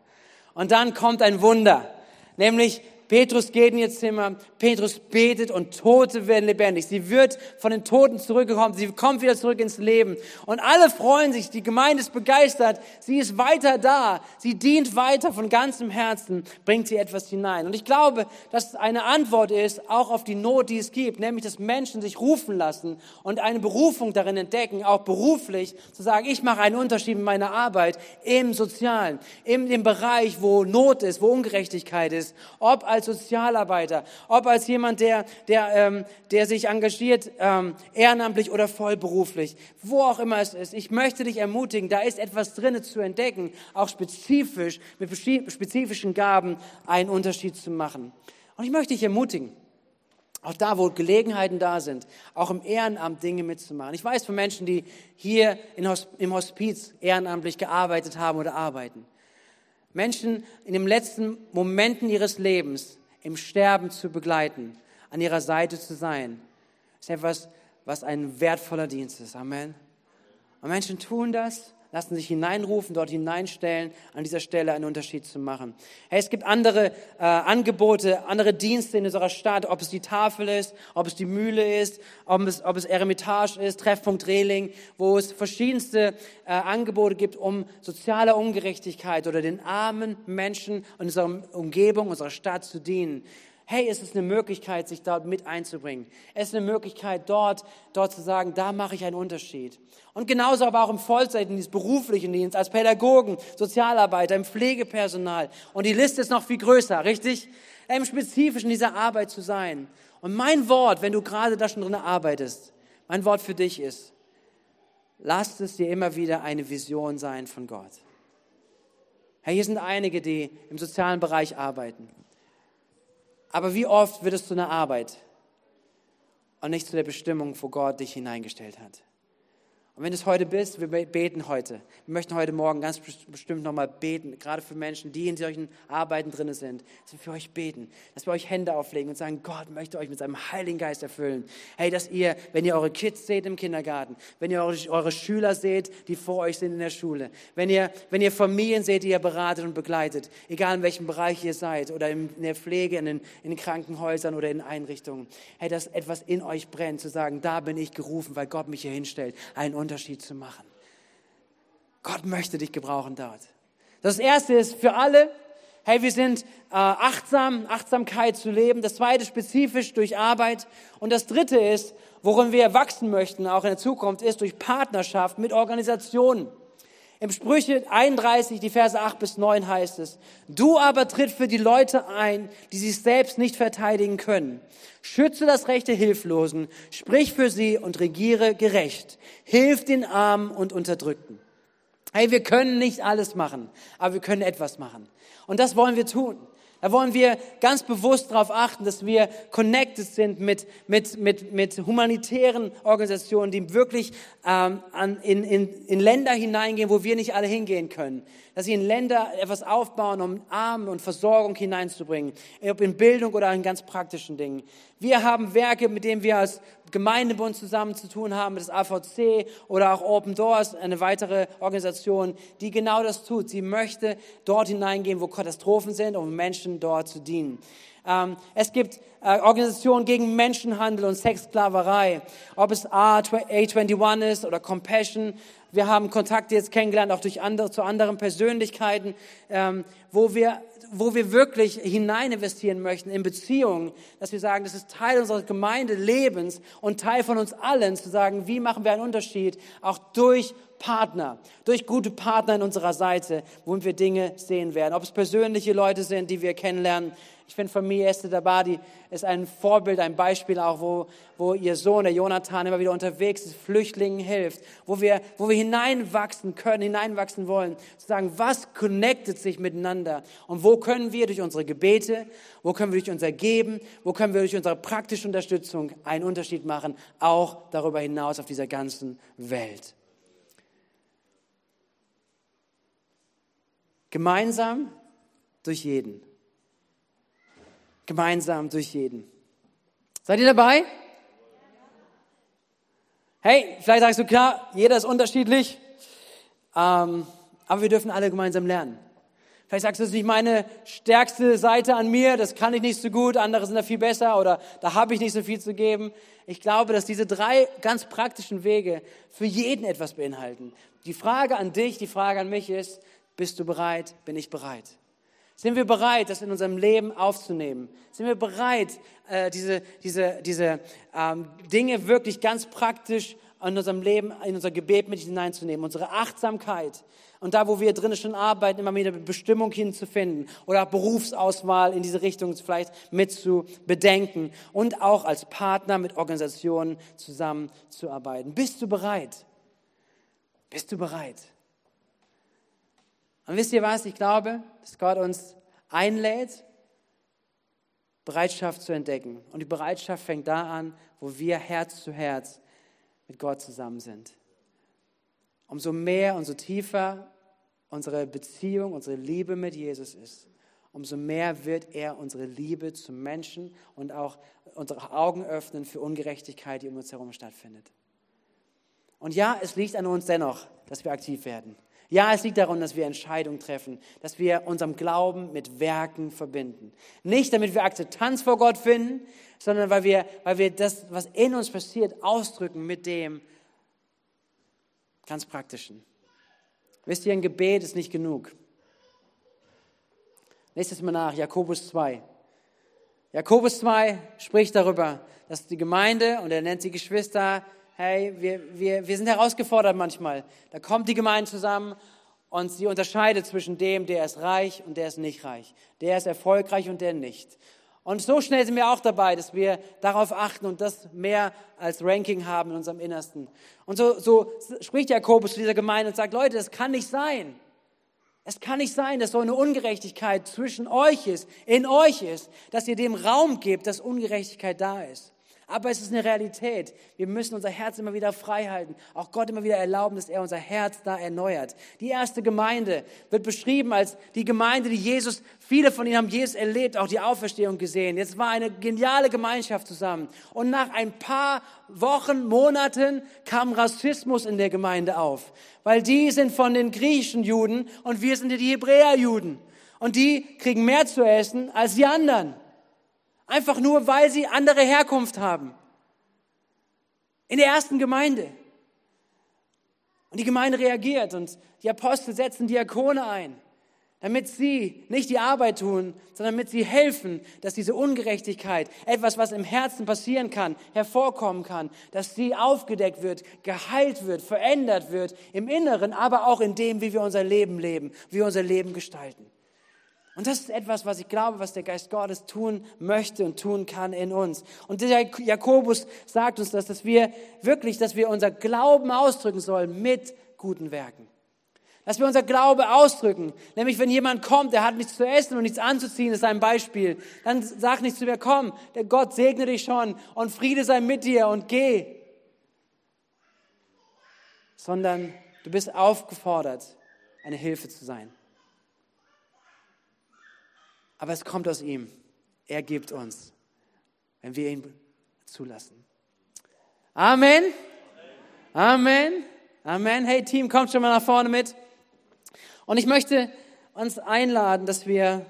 Und dann kommt ein Wunder, nämlich Petrus geht in ihr Zimmer, Petrus betet und Tote werden lebendig. Sie wird von den Toten zurückgekommen, sie kommt wieder zurück ins Leben. Und alle freuen sich, die Gemeinde ist begeistert, sie ist weiter da, sie dient weiter von ganzem Herzen, bringt sie etwas hinein. Und ich glaube, dass eine Antwort ist, auch auf die Not, die es gibt, nämlich, dass Menschen sich rufen lassen und eine Berufung darin entdecken, auch beruflich, zu sagen, ich mache einen Unterschied in meiner Arbeit, im Sozialen, in dem Bereich, wo Not ist, wo Ungerechtigkeit ist, ob als als Sozialarbeiter, ob als jemand, der, der, ähm, der sich engagiert, ähm, ehrenamtlich oder vollberuflich, wo auch immer es ist. Ich möchte dich ermutigen, da ist etwas drin zu entdecken, auch spezifisch, mit spezifischen Gaben einen Unterschied zu machen. Und ich möchte dich ermutigen, auch da, wo Gelegenheiten da sind, auch im Ehrenamt Dinge mitzumachen. Ich weiß von Menschen, die hier im Hospiz ehrenamtlich gearbeitet haben oder arbeiten. Menschen in den letzten Momenten ihres Lebens im Sterben zu begleiten, an ihrer Seite zu sein, ist etwas, was ein wertvoller Dienst ist. Amen. Und Menschen tun das lassen sich hineinrufen, dort hineinstellen, an dieser Stelle einen Unterschied zu machen. Hey, es gibt andere äh, Angebote, andere Dienste in unserer Stadt, ob es die Tafel ist, ob es die Mühle ist, ob es, ob es Eremitage ist, Treffpunkt Rehling, wo es verschiedenste äh, Angebote gibt, um soziale Ungerechtigkeit oder den armen Menschen in unserer Umgebung, unserer Stadt zu dienen hey, es ist eine Möglichkeit, sich dort mit einzubringen. Es ist eine Möglichkeit, dort, dort zu sagen, da mache ich einen Unterschied. Und genauso aber auch im Vollzeitdienst, beruflichen Dienst, als Pädagogen, Sozialarbeiter, im Pflegepersonal. Und die Liste ist noch viel größer, richtig? Im Spezifischen dieser Arbeit zu sein. Und mein Wort, wenn du gerade da schon drin arbeitest, mein Wort für dich ist, lasst es dir immer wieder eine Vision sein von Gott. Hey, hier sind einige, die im sozialen Bereich arbeiten. Aber wie oft wird es zu einer Arbeit und nicht zu der Bestimmung, wo Gott dich hineingestellt hat? Und wenn du es heute bist, wir beten heute. Wir möchten heute Morgen ganz bestimmt nochmal beten, gerade für Menschen, die in solchen Arbeiten drin sind, dass wir für euch beten, dass wir euch Hände auflegen und sagen, Gott möchte euch mit seinem Heiligen Geist erfüllen. Hey, dass ihr, wenn ihr eure Kids seht im Kindergarten, wenn ihr eure, Schüler seht, die vor euch sind in der Schule, wenn ihr, wenn ihr Familien seht, die ihr beratet und begleitet, egal in welchem Bereich ihr seid oder in der Pflege, in den, in Krankenhäusern oder in Einrichtungen, hey, dass etwas in euch brennt, zu sagen, da bin ich gerufen, weil Gott mich hier hinstellt, einen Unterschied zu machen. Gott möchte dich gebrauchen dort. Das erste ist für alle, hey, wir sind äh, achtsam, Achtsamkeit zu leben. Das zweite spezifisch durch Arbeit. Und das dritte ist, worin wir wachsen möchten, auch in der Zukunft, ist durch Partnerschaft mit Organisationen. Im Sprüche 31, die Verse 8 bis 9 heißt es, du aber tritt für die Leute ein, die sich selbst nicht verteidigen können. Schütze das Recht der Hilflosen, sprich für sie und regiere gerecht. Hilf den Armen und Unterdrückten. Hey, wir können nicht alles machen, aber wir können etwas machen. Und das wollen wir tun. Da wollen wir ganz bewusst darauf achten, dass wir connected sind mit, mit, mit, mit humanitären Organisationen, die wirklich ähm, an, in, in, in Länder hineingehen, wo wir nicht alle hingehen können. Dass sie in Länder etwas aufbauen, um Arme und Versorgung hineinzubringen, ob in Bildung oder in ganz praktischen Dingen. Wir haben Werke, mit denen wir als Gemeindebund zusammen zu tun haben, das AVC oder auch Open Doors, eine weitere Organisation, die genau das tut. Sie möchte dort hineingehen, wo Katastrophen sind, um Menschen dort zu dienen. Ähm, es gibt äh, Organisationen gegen Menschenhandel und Sexsklaverei, ob es A21 ist oder Compassion. Wir haben Kontakte jetzt kennengelernt, auch durch andere, zu anderen Persönlichkeiten, ähm, wo wir wo wir wirklich hinein investieren möchten in Beziehungen, dass wir sagen, das ist Teil unseres Gemeindelebens und Teil von uns allen, zu sagen, wie machen wir einen Unterschied, auch durch Partner, durch gute Partner in unserer Seite, wo wir Dinge sehen werden. Ob es persönliche Leute sind, die wir kennenlernen, ich finde Familie Esther Dabadi ist ein Vorbild, ein Beispiel auch, wo, wo ihr Sohn, der Jonathan, immer wieder unterwegs ist, Flüchtlingen hilft, wo wir, wo wir hineinwachsen können, hineinwachsen wollen, zu sagen, was connectet sich miteinander und wo können wir durch unsere Gebete, wo können wir durch unser Geben, wo können wir durch unsere praktische Unterstützung einen Unterschied machen, auch darüber hinaus auf dieser ganzen Welt. Gemeinsam durch jeden gemeinsam durch jeden. Seid ihr dabei? Hey, vielleicht sagst du, klar, jeder ist unterschiedlich, ähm, aber wir dürfen alle gemeinsam lernen. Vielleicht sagst du, das ist nicht meine stärkste Seite an mir, das kann ich nicht so gut, andere sind da viel besser oder da habe ich nicht so viel zu geben. Ich glaube, dass diese drei ganz praktischen Wege für jeden etwas beinhalten. Die Frage an dich, die Frage an mich ist, bist du bereit, bin ich bereit? Sind wir bereit, das in unserem Leben aufzunehmen? Sind wir bereit, äh, diese, diese, diese ähm, Dinge wirklich ganz praktisch in unserem Leben, in unser Gebet mit hineinzunehmen? Unsere Achtsamkeit und da, wo wir drinnen schon arbeiten, immer wieder Bestimmung hinzufinden oder Berufsauswahl in diese Richtung vielleicht mit zu bedenken und auch als Partner mit Organisationen zusammenzuarbeiten. Bist du bereit? Bist du bereit? Und wisst ihr was? Ich glaube, dass Gott uns einlädt, Bereitschaft zu entdecken. Und die Bereitschaft fängt da an, wo wir Herz zu Herz mit Gott zusammen sind. Umso mehr, umso tiefer unsere Beziehung, unsere Liebe mit Jesus ist, umso mehr wird er unsere Liebe zum Menschen und auch unsere Augen öffnen für Ungerechtigkeit, die um uns herum stattfindet. Und ja, es liegt an uns dennoch, dass wir aktiv werden. Ja, es liegt daran, dass wir Entscheidungen treffen, dass wir unserem Glauben mit Werken verbinden. Nicht, damit wir Akzeptanz vor Gott finden, sondern weil wir, weil wir das, was in uns passiert, ausdrücken mit dem ganz Praktischen. Wisst ihr, ein Gebet ist nicht genug. Nächstes Mal nach, Jakobus 2. Jakobus 2 spricht darüber, dass die Gemeinde, und er nennt sie Geschwister, hey, wir, wir, wir sind herausgefordert manchmal. Da kommt die Gemeinde zusammen und sie unterscheidet zwischen dem, der ist reich und der ist nicht reich. Der ist erfolgreich und der nicht. Und so schnell sind wir auch dabei, dass wir darauf achten und das mehr als Ranking haben in unserem Innersten. Und so, so spricht Jakobus zu dieser Gemeinde und sagt, Leute, das kann nicht sein. Es kann nicht sein, dass so eine Ungerechtigkeit zwischen euch ist, in euch ist, dass ihr dem Raum gebt, dass Ungerechtigkeit da ist. Aber es ist eine Realität. Wir müssen unser Herz immer wieder frei halten. Auch Gott immer wieder erlauben, dass er unser Herz da erneuert. Die erste Gemeinde wird beschrieben als die Gemeinde, die Jesus, viele von ihnen haben Jesus erlebt, auch die Auferstehung gesehen. Jetzt war eine geniale Gemeinschaft zusammen. Und nach ein paar Wochen, Monaten kam Rassismus in der Gemeinde auf. Weil die sind von den griechischen Juden und wir sind die Hebräer-Juden. Und die kriegen mehr zu essen als die anderen. Einfach nur, weil sie andere Herkunft haben. In der ersten Gemeinde. Und die Gemeinde reagiert und die Apostel setzen Diakone ein, damit sie nicht die Arbeit tun, sondern damit sie helfen, dass diese Ungerechtigkeit, etwas, was im Herzen passieren kann, hervorkommen kann, dass sie aufgedeckt wird, geheilt wird, verändert wird, im Inneren, aber auch in dem, wie wir unser Leben leben, wie wir unser Leben gestalten. Und das ist etwas, was ich glaube, was der Geist Gottes tun möchte und tun kann in uns. Und der Jakobus sagt uns das, dass wir wirklich, dass wir unser Glauben ausdrücken sollen mit guten Werken. Dass wir unser Glaube ausdrücken. Nämlich, wenn jemand kommt, der hat nichts zu essen und nichts anzuziehen, ist ein Beispiel. Dann sag nicht zu mir, komm, der Gott segne dich schon und Friede sei mit dir und geh. Sondern du bist aufgefordert, eine Hilfe zu sein. Aber es kommt aus ihm. Er gibt uns, wenn wir ihn zulassen. Amen. Amen. Amen. Hey Team, kommt schon mal nach vorne mit. Und ich möchte uns einladen, dass wir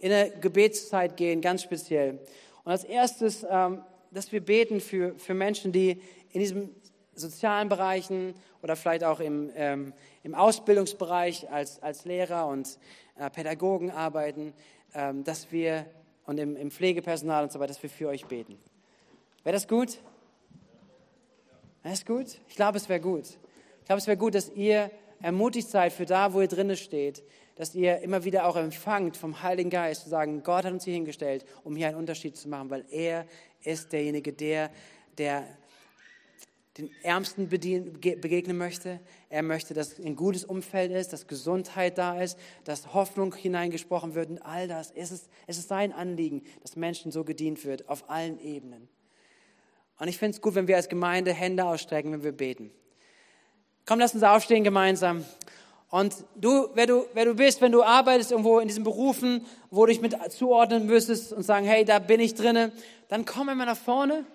in eine Gebetszeit gehen, ganz speziell. Und als erstes, ähm, dass wir beten für, für Menschen, die in diesen sozialen Bereichen oder vielleicht auch im, ähm, im Ausbildungsbereich als, als Lehrer und äh, Pädagogen arbeiten, dass wir und im, im Pflegepersonal und so weiter, dass wir für euch beten. Wäre das gut? Wäre das gut? Ich glaube, es wäre gut. Ich glaube, es wäre gut, dass ihr ermutigt seid für da, wo ihr drinnen steht, dass ihr immer wieder auch empfangt vom Heiligen Geist zu sagen, Gott hat uns hier hingestellt, um hier einen Unterschied zu machen, weil er ist derjenige, der, der den Ärmsten begegnen möchte. Er möchte, dass ein gutes Umfeld ist, dass Gesundheit da ist, dass Hoffnung hineingesprochen wird und all das. Es ist, es ist sein Anliegen, dass Menschen so gedient wird, auf allen Ebenen. Und ich finde es gut, wenn wir als Gemeinde Hände ausstrecken, wenn wir beten. Komm, lass uns aufstehen gemeinsam. Und du, wer du, wer du bist, wenn du arbeitest irgendwo in diesen Berufen, wo du dich mit zuordnen müsstest und sagen, hey, da bin ich drinne, dann komm immer nach vorne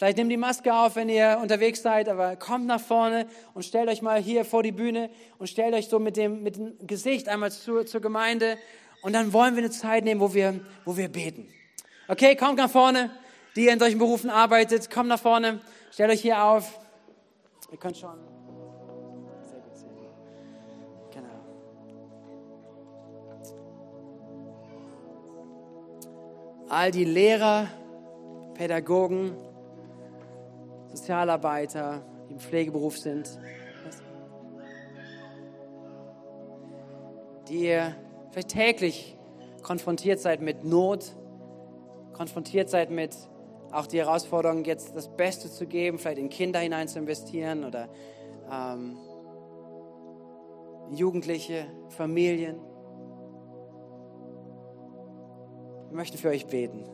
Vielleicht nehmt die Maske auf, wenn ihr unterwegs seid, aber kommt nach vorne und stellt euch mal hier vor die Bühne und stellt euch so mit dem, mit dem Gesicht einmal zu, zur Gemeinde. Und dann wollen wir eine Zeit nehmen, wo wir, wo wir beten. Okay, kommt nach vorne. Die ihr in solchen Berufen arbeitet, kommt nach vorne. Stellt euch hier auf. Ihr könnt schon. Sehr gut sehen. Genau. All die Lehrer, Pädagogen, Sozialarbeiter, die im Pflegeberuf sind, die ihr vielleicht täglich konfrontiert seid mit Not, konfrontiert seid mit auch die Herausforderung, jetzt das Beste zu geben, vielleicht in Kinder hinein zu investieren oder ähm, Jugendliche, Familien. Wir möchten für euch beten.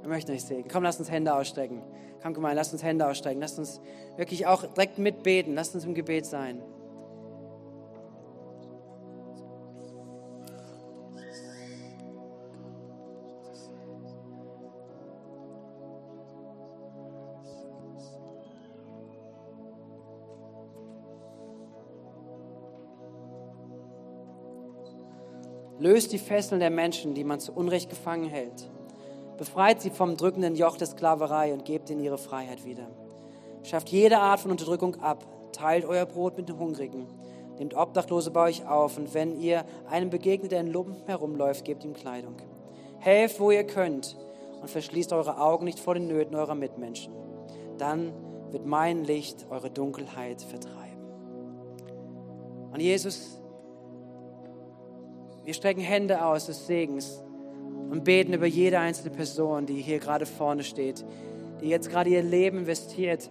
Wir möchten euch segnen. Komm, lasst uns Hände ausstrecken. Komm, Gemeinde, lasst uns Hände ausstrecken. Lasst uns wirklich auch direkt mitbeten. Lasst uns im Gebet sein. Löst die Fesseln der Menschen, die man zu Unrecht gefangen hält. Befreit sie vom drückenden Joch der Sklaverei und gebt ihnen ihre Freiheit wieder. Schafft jede Art von Unterdrückung ab. Teilt euer Brot mit den Hungrigen. Nehmt Obdachlose bei euch auf und wenn ihr einem begegnet, der in Lumpen herumläuft, gebt ihm Kleidung. Helft, wo ihr könnt und verschließt eure Augen nicht vor den Nöten eurer Mitmenschen. Dann wird mein Licht eure Dunkelheit vertreiben. Und Jesus, wir strecken Hände aus des Segens und beten über jede einzelne Person, die hier gerade vorne steht, die jetzt gerade ihr Leben investiert,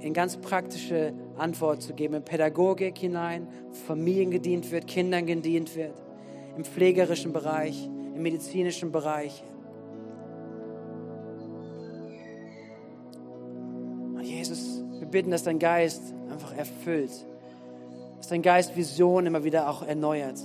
in ganz praktische Antworten zu geben, in Pädagogik hinein, Familien gedient wird, Kindern gedient wird, im pflegerischen Bereich, im medizinischen Bereich. bitten, dass dein Geist einfach erfüllt, dass dein Geist Vision immer wieder auch erneuert,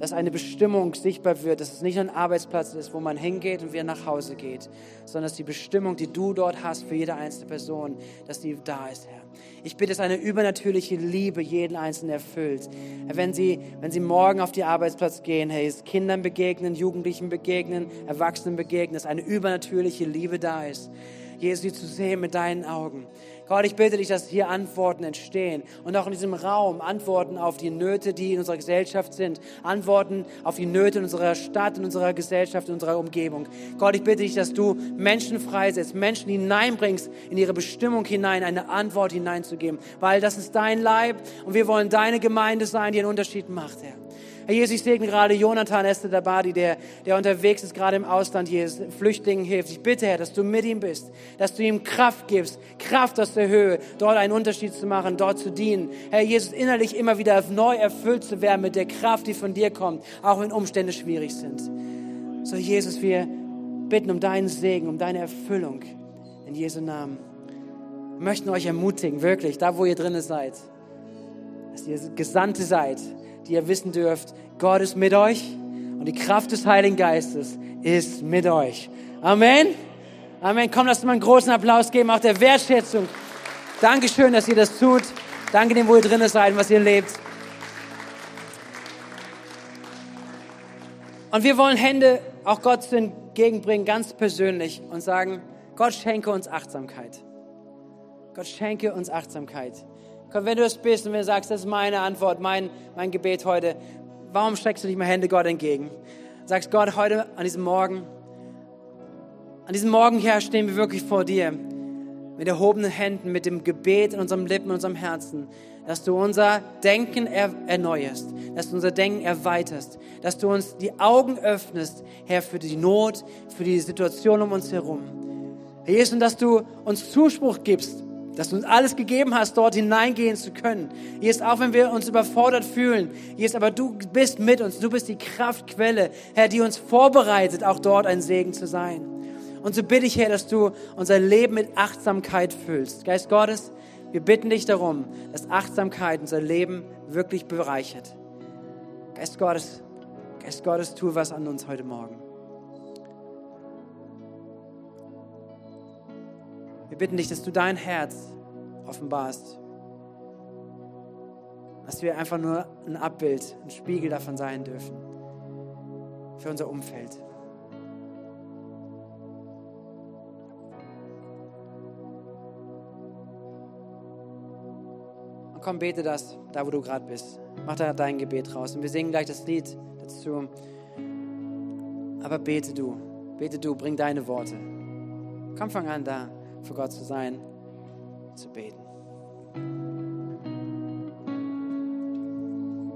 dass eine Bestimmung sichtbar wird, dass es nicht ein Arbeitsplatz ist, wo man hingeht und wieder nach Hause geht, sondern dass die Bestimmung, die du dort hast für jede einzelne Person, dass die da ist, Herr. Ich bitte, dass eine übernatürliche Liebe jeden Einzelnen erfüllt. Wenn sie, wenn sie morgen auf die Arbeitsplatz gehen, hey, Kindern begegnen, Jugendlichen begegnen, Erwachsenen begegnen, dass eine übernatürliche Liebe da ist. Jesus, sie zu sehen mit deinen Augen. Gott, ich bitte dich, dass hier Antworten entstehen und auch in diesem Raum Antworten auf die Nöte, die in unserer Gesellschaft sind, Antworten auf die Nöte in unserer Stadt, in unserer Gesellschaft, in unserer Umgebung. Gott, ich bitte dich, dass du Menschen freisetzt, Menschen hineinbringst, in ihre Bestimmung hinein, eine Antwort hineinzugeben, weil das ist dein Leib und wir wollen deine Gemeinde sein, die einen Unterschied macht, Herr. Herr Jesus, ich segne gerade Jonathan Esther Dabadi, der, der unterwegs ist, gerade im Ausland, Jesus, Flüchtlingen hilft. Ich bitte, Herr, dass du mit ihm bist, dass du ihm Kraft gibst, Kraft aus der Höhe, dort einen Unterschied zu machen, dort zu dienen. Herr Jesus, innerlich immer wieder neu erfüllt zu werden mit der Kraft, die von dir kommt, auch wenn Umstände schwierig sind. So, Jesus, wir bitten um deinen Segen, um deine Erfüllung. In Jesu Namen. Wir möchten euch ermutigen, wirklich, da wo ihr drinnen seid, dass ihr Gesandte seid, die ihr wissen dürft, Gott ist mit euch und die Kraft des Heiligen Geistes ist mit euch. Amen. Amen. Komm, lasst mal einen großen Applaus geben, auch der Wertschätzung. Dankeschön, dass ihr das tut. Danke dem, wo ihr drin seid was ihr lebt. Und wir wollen Hände auch Gott entgegenbringen, ganz persönlich und sagen, Gott schenke uns Achtsamkeit. Gott schenke uns Achtsamkeit. Komm, wenn du es bist und wenn du sagst, das ist meine Antwort, mein, mein Gebet heute, warum streckst du nicht mal Hände Gott entgegen? Sagst Gott, heute an diesem Morgen, an diesem Morgen hier stehen wir wirklich vor dir mit erhobenen Händen, mit dem Gebet in unserem Lippen, in unserem Herzen, dass du unser Denken erneuerst, dass du unser Denken erweiterst, dass du uns die Augen öffnest, Herr, für die Not, für die Situation um uns herum. Herr Jesus, und dass du uns Zuspruch gibst, dass du uns alles gegeben hast, dort hineingehen zu können. Jesus, auch wenn wir uns überfordert fühlen, Jesus, aber du bist mit uns, du bist die Kraftquelle, Herr, die uns vorbereitet, auch dort ein Segen zu sein. Und so bitte ich, Herr, dass du unser Leben mit Achtsamkeit füllst. Geist Gottes, wir bitten dich darum, dass Achtsamkeit unser Leben wirklich bereichert. Geist Gottes, Geist Gottes, tu was an uns heute Morgen. Wir bitten dich, dass du dein Herz offenbarst. Dass wir einfach nur ein Abbild, ein Spiegel davon sein dürfen. Für unser Umfeld. Und komm, bete das, da wo du gerade bist. Mach da dein Gebet raus. Und wir singen gleich das Lied dazu. Aber bete du, bete du, bring deine Worte. Komm, fang an da für Gott zu sein, zu beten.